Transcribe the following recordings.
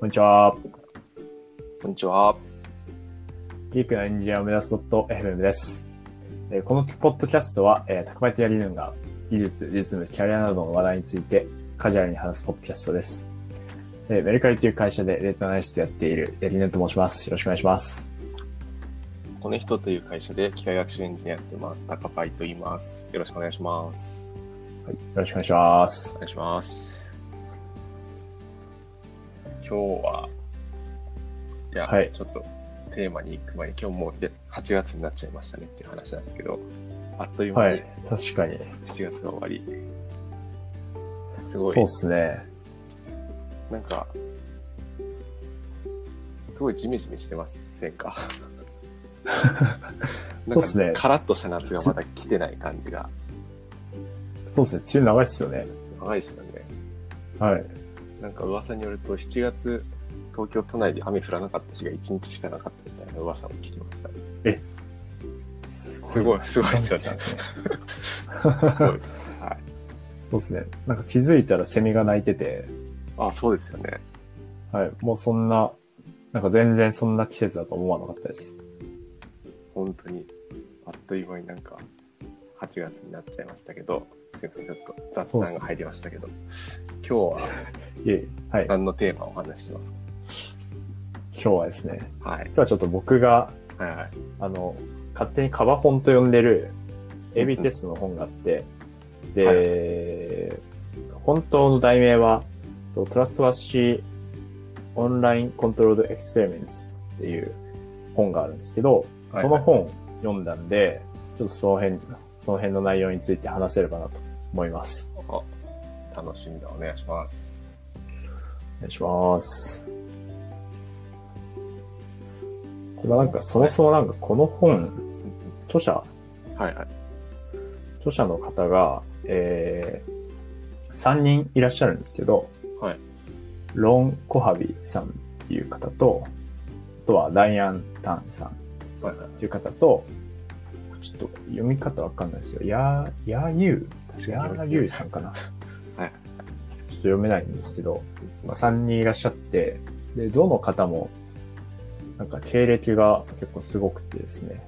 こんにちは。こんにちは。ギークなエンジニアを目指す .fm です。えーこのポッドキャストは、えー、高めてやりるんが技術、実務、キャリアなどの話題についてカジュアルに話すポッドキャストです。えーメルカリという会社でデータアナリストやっているやりぬんと申します。よろしくお願いします。コネヒトという会社で機械学習エンジニアやってます。タカパイと言います。よろしくお願いします。はい、よろしくお願いしますお。願いします。今日は、いや、はいちょっとテーマに行く前に、今日もうで8月になっちゃいましたねっていう話なんですけど、あっという間にはい、確かに。7月が終わり、すごいそうっすね。なんか、すごいジメジメしてませんか？そうっすねなんかカラッとした夏がまだ来てない感じがそうですね。梅雨長いっすよね。長いですよね。はい。なんか噂によると7月、東京都内で雨降らなかった日が1日しかなかったみたいな噂も聞きましたね。すすごい、すごいですよね。そうすごいです。はい。ですね。なんか気づいたらセミが鳴いてて、あ、そうですよね。はい。もうそんな、なんか全然そんな季節だと思わなかったです。本当に、あっという間になんか、8月になっちゃいましたけど、すいません、ちょっと雑談が入りましたけど、今日はいえ、はい。今何のテーマをお話しします日はですね、かはい。今日はちょっと僕が、はいはい。あの、勝手にカバ本と呼んでる AB テストの本があって、で、本当の題名は、とトラストワッシーオンラインコントロールエクスペリメンツっていう本があるんですけど、はいその本読んだんで、ちょっとその辺、その辺の内容について話せればなと思います。あ楽しみだ。お願いします。お願いします。これはなんかそもそもなんかこの本、著者、はいはい。著者の方が、えー、3人いらっしゃるんですけど、はい。ロン・コハビさんっていう方と、あとはダイアン・タンさんっはいはい。ていう方と、ちょっと読み方わかんないですけど、ヤー、ヤーユー、ヤーユーさんかな。はい。ちょっと読めないんですけど、まあ、3人いらっしゃって、で、どの方も、なんか経歴が結構すごくてですね、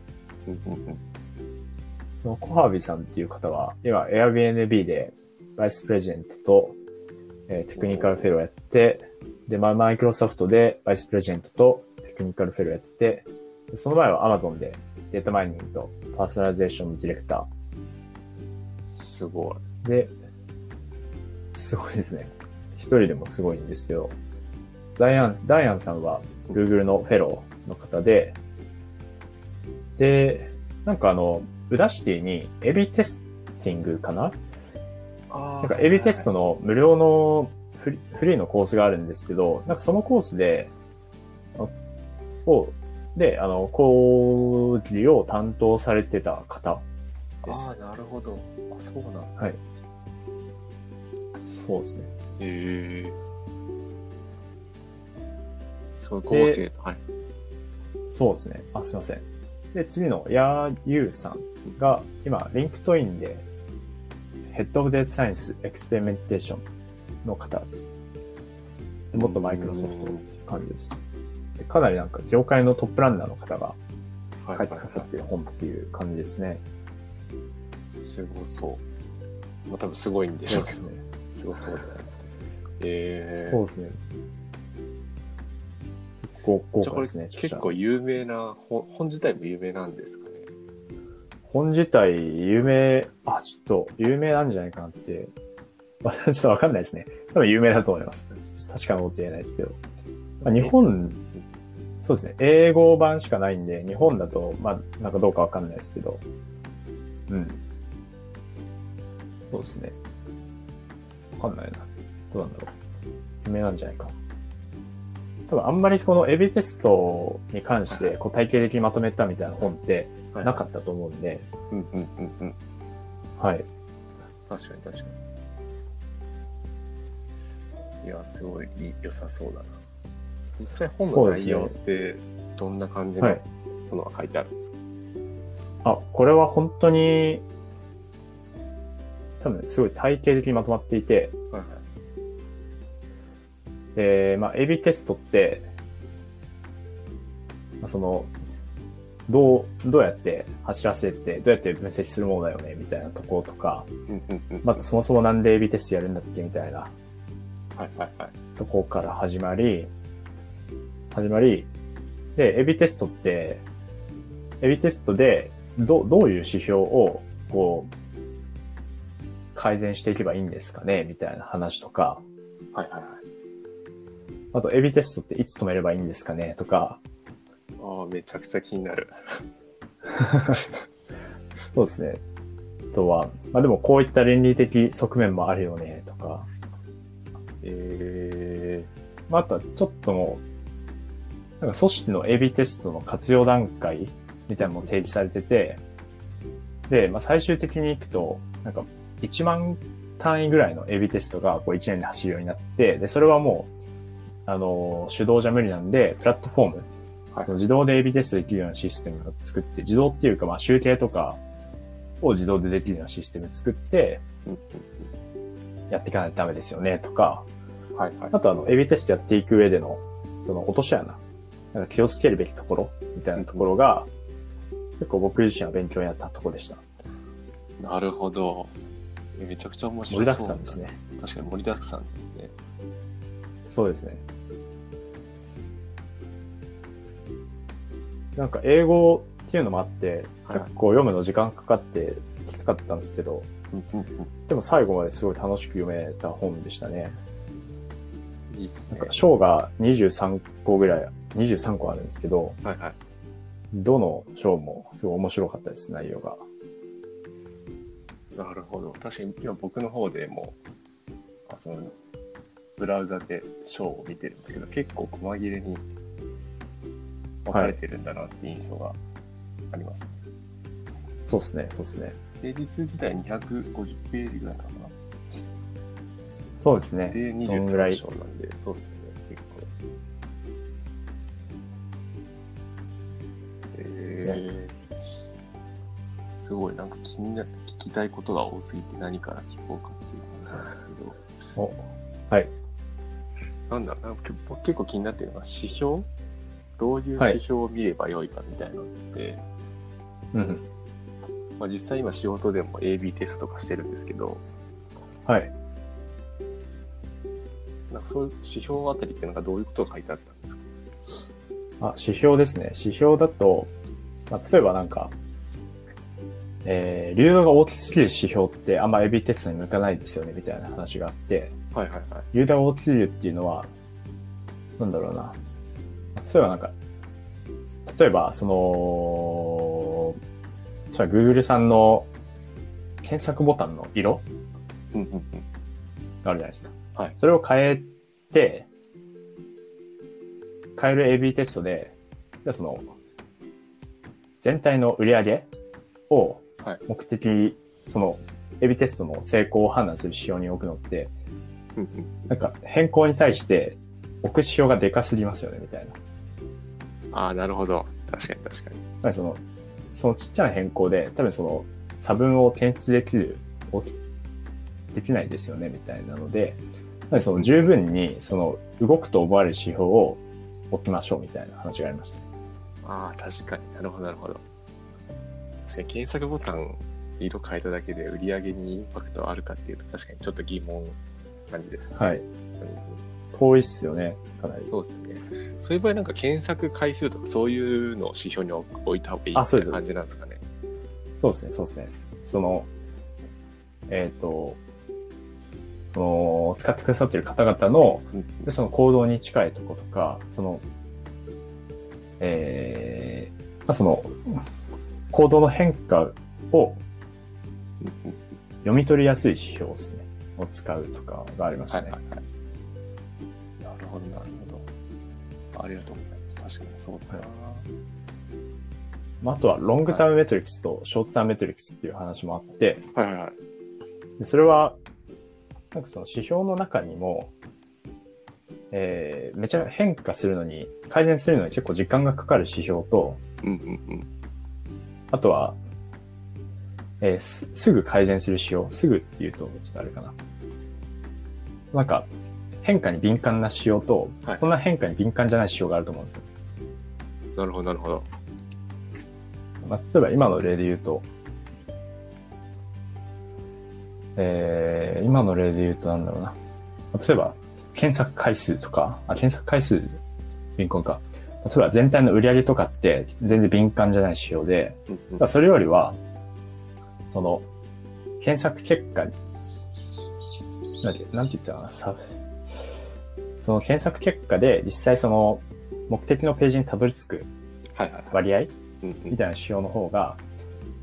のコハビさんっていう方は、今 Airbnb でバイスプレジェントと、えーテクニカルフェローやって、で、まあ、マイクロソフトでバイスプレジェントとテクニカルフェローやってて、でその前は Amazon でデータマイニングとパーソナリゼーションのディレクタすごい。ーで、すごいですね。一人でもすごいんですけど、ダイアン、ダイアンさんは Google のフェローの方で、で、なんかあの、ウダシティにエビテスティングかな？あなんかエビテストの無料のフリフリーのコースがあるんですけど、なんかそのコースで、あを、で、あの、講義を担当されてた方ですあ。あ、なるほど。あ、そうなんだ。はい。そうですね。へえ。そう、合成。はい。そうですね。あ、すいません。で、次のヤーユーさんが、今、 LinkedIn で、 Head of Data Science Experimentation の方です。でもっとマイクロソフトっていう感じです。でかなりなんか業界のトップランナーの方がはい書いてくださっている本っていう感じですね。すごそう。まあ、多分すごいんでしょうけど。ね。すごそうだね。へえ。そうですね。これ華ですね。結構有名な本、本自体も有名なんですかね？本自体有名、あ、ちょっと有名なんじゃないかなって、まあ、ちょっとわかんないですね。多分有名だと思います。確かなこと言えないですけど。まあ、日本、そうですね。英語版しかないんで、日本だと、まあ、なんかどうかわかんないですけど。うん。そうですね。わかんないな。どうなんだろう。有名なんじゃないかな。多分あんまりこのエビテストに関して、こう体系的にまとめたみたいな本ってはいなかったと思うんで、うんうんうんうん。はい。確かに確かに。いや、すごい良さそうだな。実際本の内容ってどんな感じのはいものが書いてあるんですか、あ、これは本当に、多分すごい体系的にまとまっていて、はいはい。で、まあ、AB テストって、まあ、その、どう、どうやって走らせて、どうやって分析するものだよね、みたいなところとか。まあ、そもそもなんで AB テストやるんだっけ、みたいなはいはいはい。ところから始まり、始まり、で、エビテストって、エビテストで、ど、どういう指標を、こう、改善していけばいいんですかねみたいな話とか、はいはいはい。あと、エビテストっていつ止めればいいんですかねとか、ああ、めちゃくちゃ気になる。そうですね。あとは、まあでもこういった倫理的側面もあるよね、とか、えまああとはちょっともう、なんか組織の AB テストの活用段階みたいなのも提示されてて、で、まあ最終的に行くと、なんか1万単位ぐらいの AB テストがこう1年で走るようになって、で、それはもう、あの、手動じゃ無理なんで、プラットフォーム、はい自動で AB テストできるようなシステムを作って、自動っていうかまあ集計とかを自動でできるようなシステム作って、やっていかないとダメですよね、とか、うん。はいはい。あとあの、エビテストやっていく上での、その落とし穴、なんか気をつけるべきところ、みたいなところが、結構僕自身は勉強になったところでした。なるほど。えめちゃくちゃ面白そう盛りだくさんですね。確かに盛りだくさんですね。そうですね。なんか英語っていうのもあって、はい結構読むの時間かかってきつかったんですけど。でも最後まですごい楽しく読めた本でしたね。いいっすねなんか。章が23個ぐらい、23個あるんですけど、はいはい。どの章もすごい面白かったです、内容が。なるほど。確かに今僕の方でも、あその、ブラウザでショーを見てるんですけど、結構細切れに分かれてるんだなって印象があります、ねそうですね、そうですね。ページ数自体250ページぐらいかな。そうですね。で、そんぐらい23章なんで、そうっすよね、すごい、なんか気にな、聞きたいことが多すぎて何から聞こうかっていう感じなんですけど、お、はい。なんだろうなんか僕結構気になってるのが指標？どういうはい指標を見ればよいかみたいなのって、うん。まあ、実際今仕事でも AB テストとかしてるんですけど、はい。なんかそういう指標あたりっていうのがどういうことが書いてあったんですか？あ、指標ですね。指標だと、まあ、例えばなんか、えー、流動が大きすぎる指標ってあんま AB テストに向かないですよね、みたいな話があって、はいはいはい。流動が大きすぎるっていうのは、なんだろうな。例えばなんか、例えば、その、それは Google さんの検索ボタンの色うんうんうん。があるじゃないですか。はい。それを変えて、変える AB テストで、じゃあその、全体の売り上げをはい目的、その、AB テストの成功を判断する指標に置くのって、うんうん。なんか変更に対して置く指標がでかすぎますよね、みたいな。ああ、なるほど。確かに確かに。やっぱりその、そのちっちゃな変更で、多分その、差分を検出できる、おできないですよね、みたいなので、その十分に、その、動くと思われる指標を置きましょう、みたいな話がありましたね。ああ、確かになるほどなるほど。確かに検索ボタン色変えただけで売り上げにインパクトあるかっていうと確かにちょっと疑問感じですね。はい。うん遠いっすよね、かなり。そうですよね。そういう場合なんか検索回数とかそういうのを指標に置置いた方がいいって感じなんですかね。そうですね、そうですね。その、えっ、と、その、使ってくださっている方々の、その行動に近いとことか、その、えー、まあ、その、行動の変化を読み取りやすい指標ですね。を使うとかがありましたね。はいはいはい。なるほどなるほど。ありがとうございます。確かにそうだな。まあ、あとは、ロングタームメトリックスとショートタームメトリックスっていう話もあって、はいはいはい。でそれは、なんかその指標の中にも、えー、めちゃ変化するのに、改善するのに結構時間がかかる指標と、うんうんうん。あとは、えーす、すぐ改善する指標。すぐって言うと、ちょっとあれかな。なんか、変化に敏感な仕様と、はいそんな変化に敏感じゃない仕様があると思うんですよ。なるほど、なるほど。まあ、例えば今の例で言うと、えー、今の例で言うとなんだろうな。例えば、検索回数とか、あ、検索回数、敏感か。例えば全体の売り上げとかって全然敏感じゃない仕様で、だそれよりは、その、検索結果に、なんて、なんて言ったかな、さ、その検索結果で実際その目的のページにたどり着く。割合みたいな仕様の方が、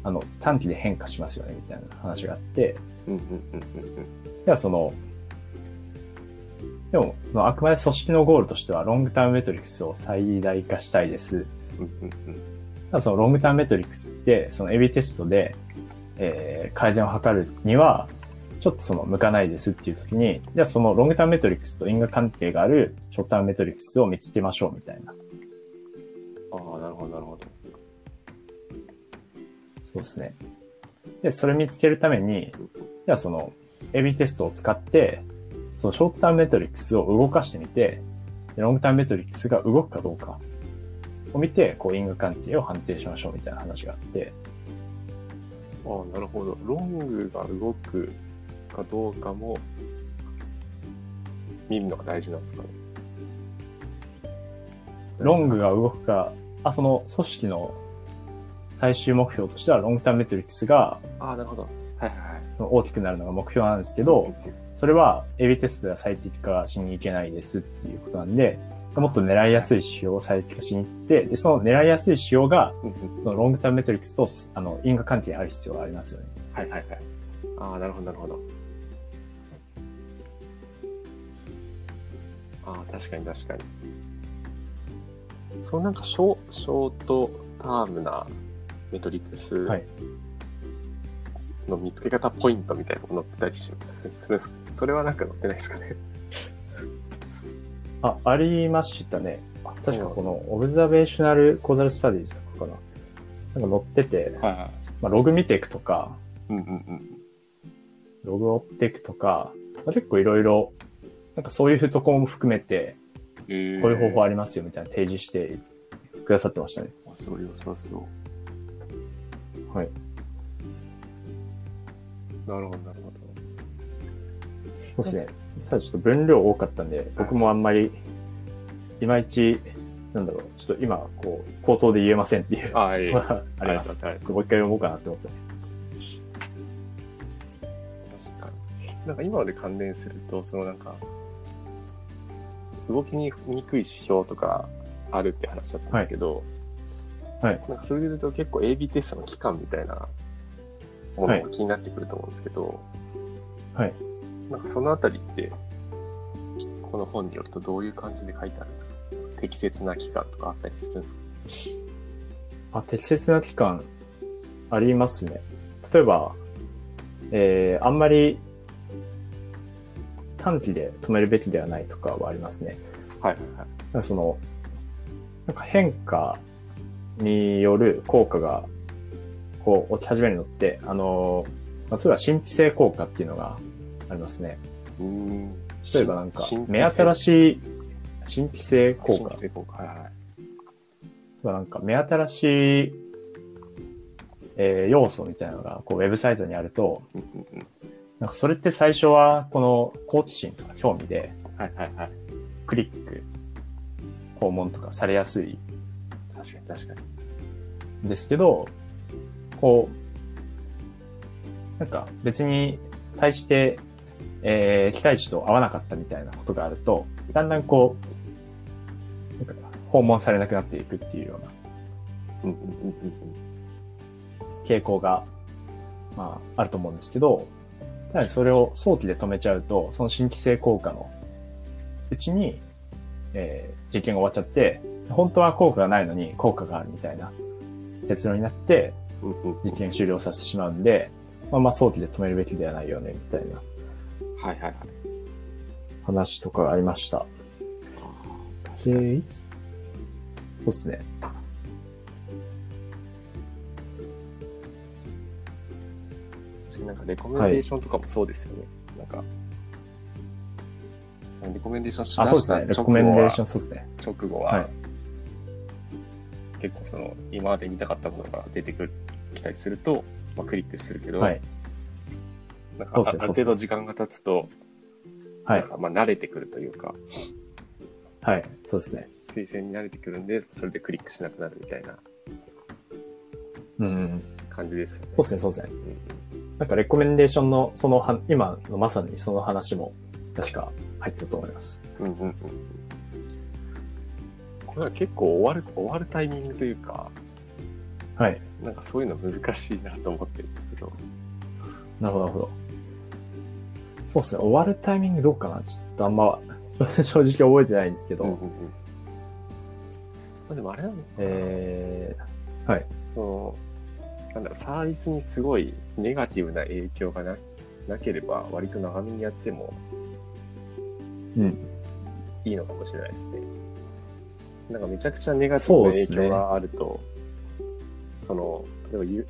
あの、短期で変化しますよね、みたいな話があって、じゃあその、でも、あくまで組織のゴールとしては、ロングタームメトリックスを最大化したいです。そのロングタームメトリックスって、その AB テストで、えー改善を図るには、ちょっとその向かないですっていう時に、じゃあそのロングタームメトリックスと因果関係があるショートタームメトリックスを見つけましょうみたいな。ああ、なるほど、なるほど。そうですね。で、それ見つけるために、じゃあその AB テストを使って、そのショートタームメトリックスを動かしてみて、でロングタームメトリックスが動くかどうかを見て、こう因果関係を判定しましょうみたいな話があって、ああ、なるほど。ロングが動くかどうかも見るのが大事なんですかね。ロングが動くか、あ、その組織の最終目標としてはロングタームメトリックスがああ、なるほど。はいはいはい。大きくなるのが目標なんですけど、それは AB テストでは最適化しに行けないですっていうことなんで、もっと狙いやすい仕様を最適化しに行って、で、その狙いやすい仕様が、ロングタームメトリックスと、あの、因果関係にある必要がありますよね。はいはいはい。ああ、なるほど、なるほど。ああ、確かに確かに。そのなんかショ、ショートタームなメトリックスはいの見つけ方ポイントみたいなの載ってたりしますそれはなんか載ってないですかね。あ、ありましたね。確かそうこの、オブザベーショナルコーザルスタディーズとかかな。なんか載ってて、はいはい。まあ、ログ見ていくとか、うんうんうん。ログを追っていくとか、まあ、結構いろいろ、なんかそういうところも含めて、えー、こういう方法ありますよみたいな提示してくださってましたね。あすごい良さそう。はい。なるほど、なるほど。そうですね。ただちょっと分量多かったんで、僕もあんまり、いまいち、なんだろう、ちょっと今、こう、口頭で言えませんっていうああ、ええのがあります。ありがとうございもう一回読もうかなって思ってます。確かに。なんか今まで関連すると、そのなんか、動きににくい指標とかあるって話だったんですけど、はいはいなんかそれで言うと結構 AB テストの期間みたいなものが気になってくると思うんですけど、はい。なんかそのあたりって、この本によるとどういう感じで書いてあるんですか？適切な期間とかあったりするんですか？あ、適切な期間、ありますね。例えば、えー、あんまり、短期で止めるべきではないとかはありますね。はいはいはい。その、なんか変化による効果が、こう、起き始めるのって、あの、まあ、例えば新規性効果っていうのがありますね。うーん。例えばなんか新、目新いしい新規性効果効果。はいはい。まあなんか目新しい、えー要素みたいなのがこうウェブサイトにあると、うんうんうんなんかそれって最初はこの好奇心とか興味ではいはいはい。クリック、訪問とかされやすい確かに確かに。んですけど、こう、なんか別に対して、えー期待値と合わなかったみたいなことがあると、だんだんこう、なんか訪問されなくなっていくっていうような傾向が、まあ、あると思うんですけど、ただそれを早期で止めちゃうと、その新規性効果のうちに、えー実験が終わっちゃって、本当は効果がないのに効果があるみたいな結論になって、うんうんうん実験終了させてしまうんで、まあまあ早期で止めるべきではないよね、みたいなはいはいはい。話とかがありました。で、いつ？そうですね。なんかレコメンデーションとかもそうですよね。なんか、そのレコメンデーションしあ、そうですね。レ直コメンデ後はーション、そうですね。直後はいは、結構その、今まで見たかったものが出てくる、きたりすると、まあ、クリックするけど、はい。なんかある程度時間が経つと、はいなん。かまあ慣れてくるというか、はい。そうですね。推薦に慣れてくるんで、それでクリックしなくなるみたいなうん。感じですよね。そうですね、そうですね。うんなんかレコメンデーションの、そのは、今のまさにその話も、確か入ってたと思います。うんうんうんうんこれは結構終わる、終わるタイミングというか、はい。なんかそういうの難しいなと思ってるんですけど、なるほど、なるほど。そうですね。終わるタイミングどうかなちょっとあんま、正直覚えてないんですけど、うんうんうんまあ、でもあれなのかなえー、はい。その、なんだろう、サービスにすごいネガティブな影響がななければ、割と長めにやってもうん。いいのかもしれないですね。なんかめちゃくちゃネガティブな影響があると、そ,、の、例えばユ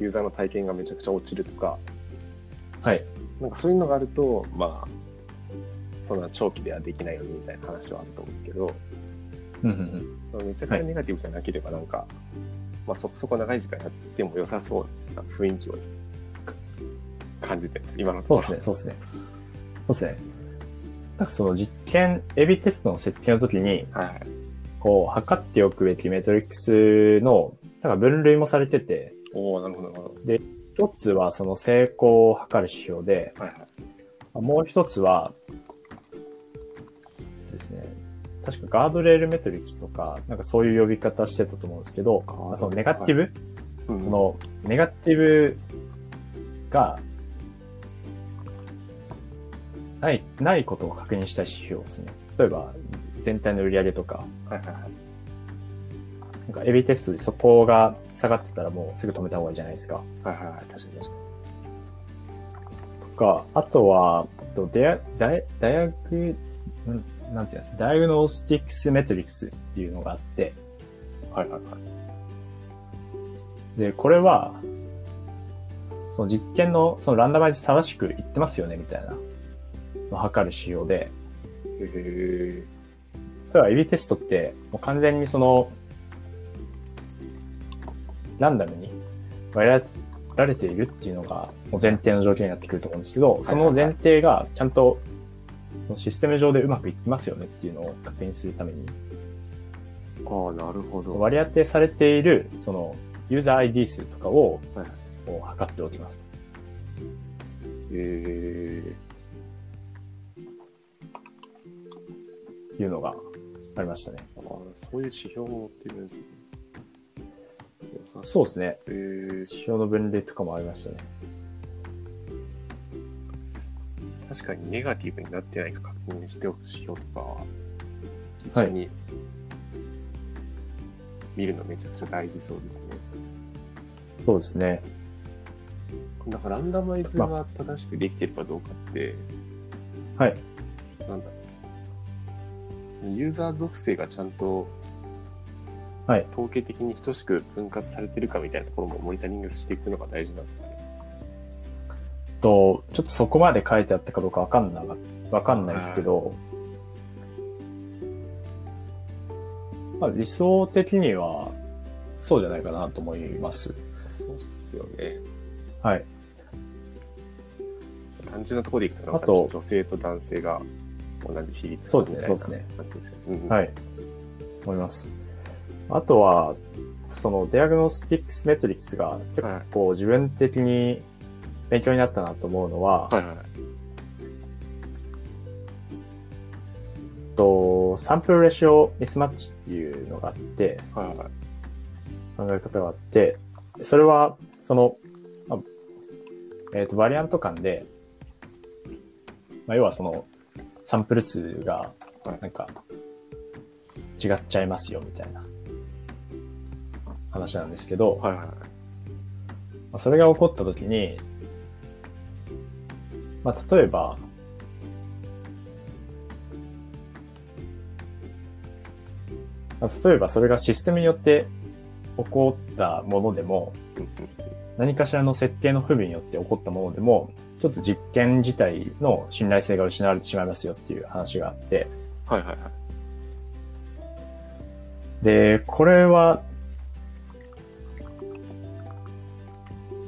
ユーザーの体験がめちゃくちゃ落ちるとか、はい。なんかそういうのがあると、まあ、そんな長期ではできないよねみたいな話はあると思うんですけど、うんうんうん。めちゃくちゃネガティブじゃなければ、なんか、まあそこそこ長い時間やっても良さそうな雰囲気を感じてます、今のところ。そうですね、そうですね。そうですね。なんかその実験、エビテストの設計の時に、はいはい。こう、測っておくべきメトリックスの、なんか分類もされてて、おおなるほど、なるほ一つはその成功を測る指標で、ど。はいはい。もう一つは、ですね、確かガードレールメトリックスとか、なんかそういう呼び方してたと思うんですけど、そのネガティブ、うんそのネガティブが、ない、ないことを確認したい指標ですね。例えば、全体の売り上げとか、はいはいはい。なんかエビテストでそこが下がってたらもうすぐ止めた方がいいじゃないですか。はいはいはい。確かに確かとか、あとは、とデア、ダイ、ダイアグ、なんていうんですか、ダイアグノスティックスメトリックスっていうのがあって、に。はいはいはい。で、これは、その実験のそのランダマイズ正しく言ってますよね、みたいなのを測る指標で、へえ。例えばエビテストって、もう完全にその、ランダムに割り当てられているっていうのがもう前提の条件になってくると思うんですけど、その前提がちゃんとシステム上でうまくいってますよねっていうのを確認するために、ああ、なるほど。割り当てされているそのユーザー ID 数とかをはい測っておきます。へえ。いうのがありましたね。ああ、そういう指標も持ってるんですね。そうですね。へえ。指標の分類とかもありましたね。確かにネガティブになってないか確認しておく指標とかは、一緒に見るのめちゃくちゃ大事そうですね。そうですね。なんかランダマイズが正しくできてるかどうかって、はい。なんだろう。そのユーザー属性がちゃんとはい。統計的に等しく分割されてるかみたいなところもモニタリングしていくのが大事なんですかね。と、ちょっとそこまで書いてあったかどうかわかんなか、わかんないですけど、まあ理想的にはそうじゃないかなと思います。そうっすよね。はい。単純なところでいくと、あと女性と男性が同じ比率そうですねそうですねうんはい。思います。あとは、その、 diagnostics metrics が結構自分的に勉強になったなと思うのは、はいはい。と sample ratio mismatch っていうのがあって、はいはい。考え方があって、それは、その、まあえっ、と、バリアント間で、まあ、要はその、サンプル数がはい、なんか、違っちゃいますよ、みたいな話なんですけど、はいはいはい。まあ、それが起こったときに、まあ、例えば、まあ例えばそれがシステムによって起こったものでも、何かしらの設計の不備によって起こったものでも、ちょっと実験自体の信頼性が失われてしまいますよっていう話があって、はいはいはい。で、これは、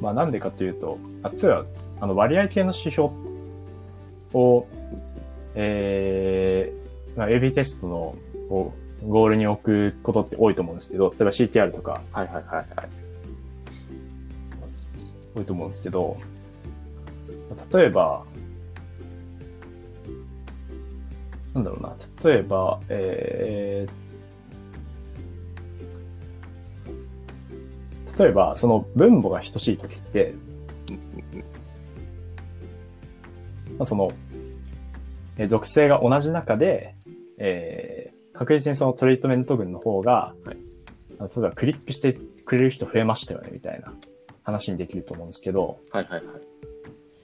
まあなんでかというと、あ例えば、あの割合系の指標を、えー、まあ AB テストのをゴールに置くことって多いと思うんですけど、例えば CTR とかはいはいはいはい。多いと思うんですけど、例えば、なんだろうな、例えば、えー、例えば、その分母が等しい時って、まあ、その、えー属性が同じ中で、えー確実にそのトリートメント群の方が、はい例えばクリックしてくれる人増えましたよね、みたいな話にできると思うんですけど、はいはいはい。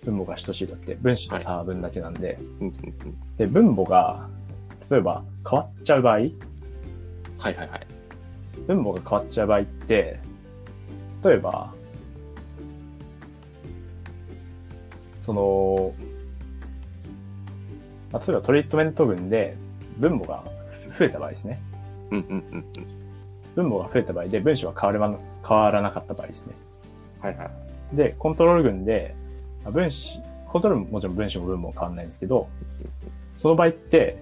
分母が等しい時って分子の差分だけなんで、うんうんうん。で、分母が、例えば変わっちゃう場合、はいはいはい。分母が変わっちゃう場合って、例えば、その、まあ例えばトリートメント群で分母が増えた場合ですね。うんうんうんうん。分母が増えた場合で分子は変われば変わらなかった場合ですね。はいはい。で、コントロール群で、まあ分子、コントロールももちろん分子も分母も変わらないんですけど、その場合って、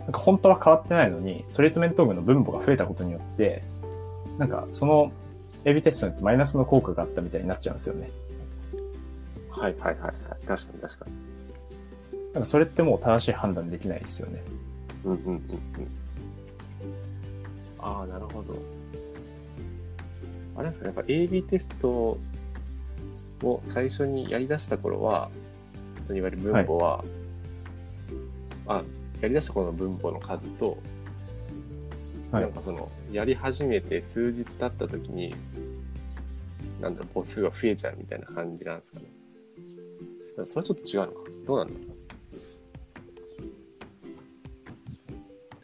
なんか本当は変わってないのに、トリートメント群の分母が増えたことによって、なんかその AB テストによってマイナスの効果があったみたいになっちゃうんですよね。はいはいはいはい。確かに確かに。なんかそれってもう正しい判断できないですよね。うんうんうんうん。ああ、なるほど。あれですかね、やっぱ AB テストを最初にやり出した頃は、いわゆる分母は、あ、やり出した頃の分母の数と、はいなんかその、やり始めて数日経った時に、なんだろう、母数が増えちゃうみたいな感じなんですかね。それはちょっと違うのか。どうなんだろ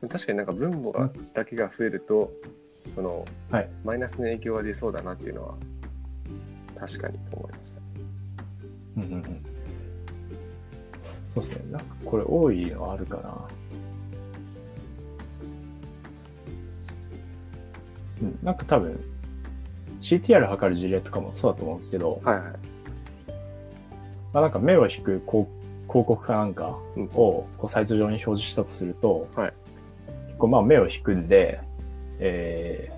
う。確かになんか分母がだけが増えると、その、はいマイナスの影響が出そうだなっていうのは、確かにと思いました。うんうんうん。そうですね。なんかこれ多いのあるかな。うん、なんか多分、CTR 測る事例とかもそうだと思うんですけど、はいはい。まあなんか目を引く広広告かなんかうんをこうサイト上に表示したとすると、はい。結構まあ目を引くんで、え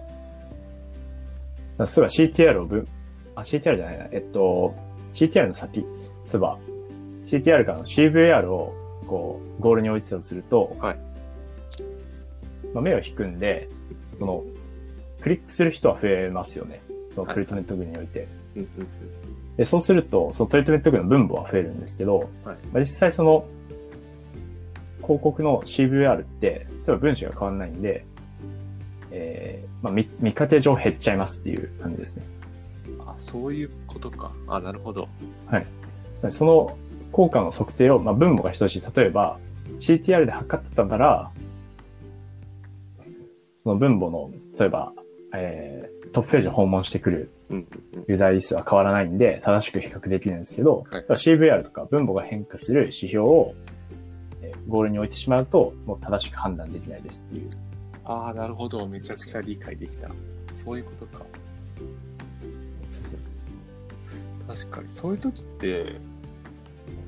ー、例えば CTR を分、あ、CTR じゃないな、えっと、CTR の先、例えば CTR からの CVR をこうゴールに置いてたとすると、はい。まあ、目を引くんで、その、クリックする人は増えますよね。そのトリートメント群において。うんうんうん。で、そうすると、そのトリートメント群の分母は増えるんですけど、はいまあ、実際その、広告の CVR って、例えば分子が変わらないんで、えー、まあ見、見かけ上減っちゃいますっていう感じですね。あ、そういうことか。あ、なるほど。その効果の測定を、まあ、分母が等しい。例えば、CTR で測ってたなら、その分母の、例えば、えー、トップページを訪問してくる。ユーザーリストは変わらないんで、正しく比較できるんですけど、はい CVR とか分母が変化する指標を、えーゴールに置いてしまうと、もう正しく判断できないですっていう。ああ、なるほど。めちゃくちゃ理解できた。そういうことか。そうそう確かに。そういう時って、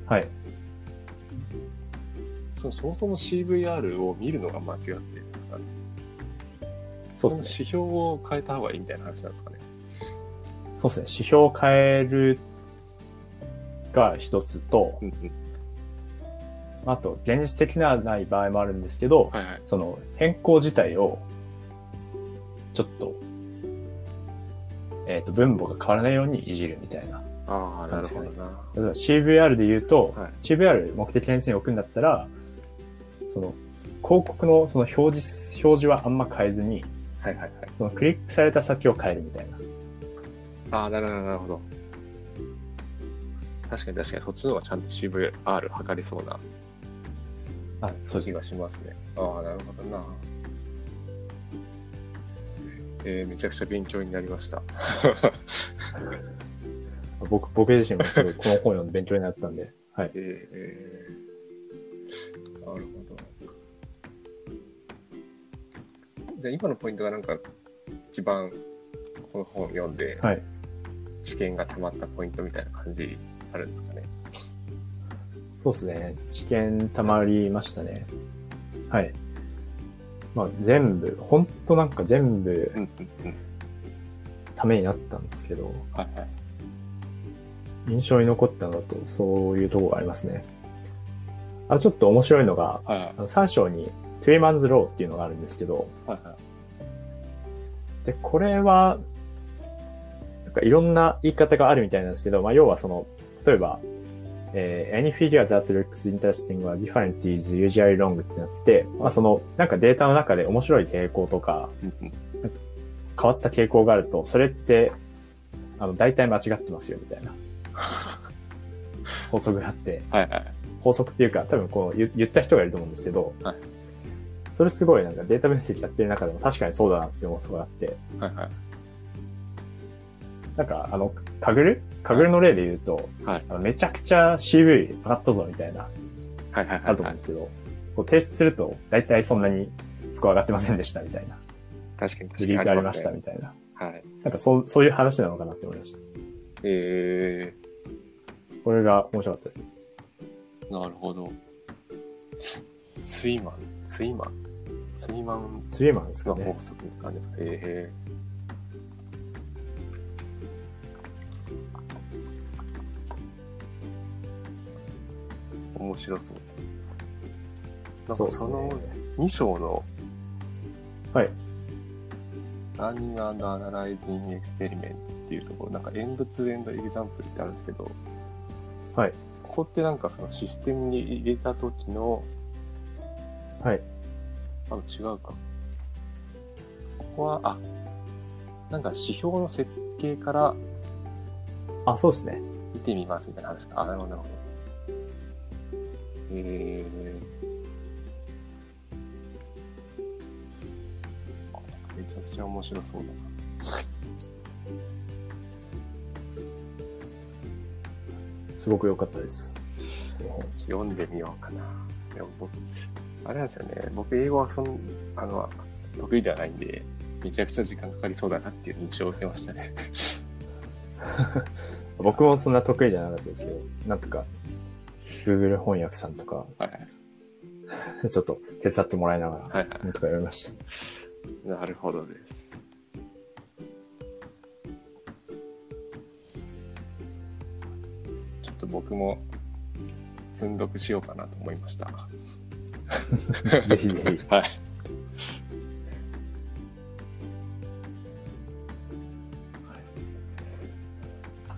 はい。そそもそも CVR を見るのが間違ってるんですかね？そうですね。の指標を変えた方がいいみたいな話なんですかね。そうですね。指標を変えるが一つと、うんうん。あと、現実的なない場合もあるんですけど、はいはい。その変更自体を、ちょっと、えっ、と、分母が変わらないようにいじるみたいな。ああ、なるほどな。例えば CVR で言うと、はい CVR 目的変数に置くんだったら、その、広告のその表示、表示はあんま変えずに、はいはいはい。そのクリックされた先を変えるみたいな。ああ、なるほどなるほど。確かに確かにそっちの方がちゃんと CVR 測りそうなあ、そう気が。しますね。ああ、なるほどな。えー、めちゃくちゃ勉強になりました。僕、僕自身もすごいこの本読んで勉強になったんで、はい。えー、なるほど。じゃあ今のポイントがなんか一番この本を読んではい。知見が溜まったポイントみたいな感じあるんですかね。そうですね。知見たまりましたね。はい。まあ全部、ほんとなんか全部。ためになったんですけど、はいはい。印象に残ったのだとそういうところがありますね。あちょっと面白いのが、はいはいあの3章にトゥーマンズローっていうのがあるんですけど、はいはい。で、これは、なんかいろんな言い方があるみたいなんですけど、まあ要はその、例えば、えー any figure that looks interesting or different is usually wrong ってなってて、まあその、なんかデータの中で面白い傾向とか、変わった傾向があると、それって、あの、大体間違ってますよ、みたいな。法則があって、はいはい。法則っていうか、多分この言言った人がいると思うんですけど、はいそれすごいなんかデータ分析やってる中でも確かにそうだなって思うことがあって、はいはい。なんかあの、カグル？カグルの例で言うと、はいあのめちゃくちゃ CV 上がったぞみたいな、はいはいあると思うんですけど、こう提出すると大体そんなにスコア上がってませんでしたみたいな、確かに確かリークありましたね。みたいな。はい。なんかそう、そういう話なのかなって思いました。えこれが面白かったですね。ー、なるほど。ツイマン、ツイマン、ツイマンツイーマンですかねが法。則なんですか。えー、面白そう。なんかそのね。2章のはい。Running and Analyzing Experiments っていうところ、なんかエンドツーエンドエグザンプルってあるんですけど、はい。ここってなんかそのシステムに入れた時の、はい。あ、違うか。ここは、あ、なんか指標の設計からあ、そうですね。見てみますみたいな話か。あ、なるほど、なるほど。えー、めちゃくちゃ面白そうだな。すごく良かったです。読んでみようかな。でも僕、あれなんですよね。僕、英語はそん、あの、得意ではないんで、めちゃくちゃ時間かかりそうだなっていう印象を受けましたね。僕もそんな得意じゃなかったですけど、なんとか、Google 翻訳さんとか、はいはい。ちょっと手伝ってもらいながら、はいはなんとかやりました。い。なるほどです。ちょっと僕も、積んどくしようかなと思いました。ぜひぜひ。はい。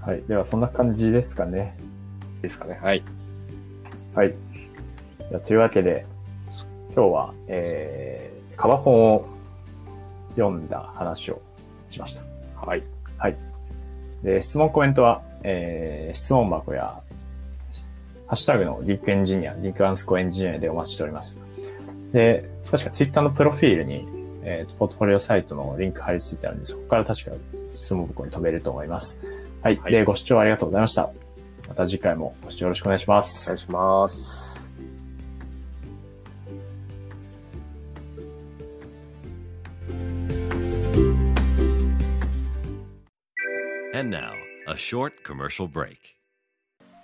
はい。では、そんな感じですかね。ですかね。はい。はい。じゃあというわけで、今日は、えー、カバ本を読んだ話をしました。はい。はい。で、質問コメントは、えー、質問箱や、ハッシュタグのリンクエンジニア、リンクアンスコエンジニアでお待ちしております。で、確かツイッターのプロフィールに、えーと、ポートフォリオサイトのリンク貼り付いてあるんで、そこから確か質問箱に飛べると思います。はい。はいで、ご視聴ありがとうございました。また次回もご視聴よろしくお願いします。お願いします。And now, a short commercial break.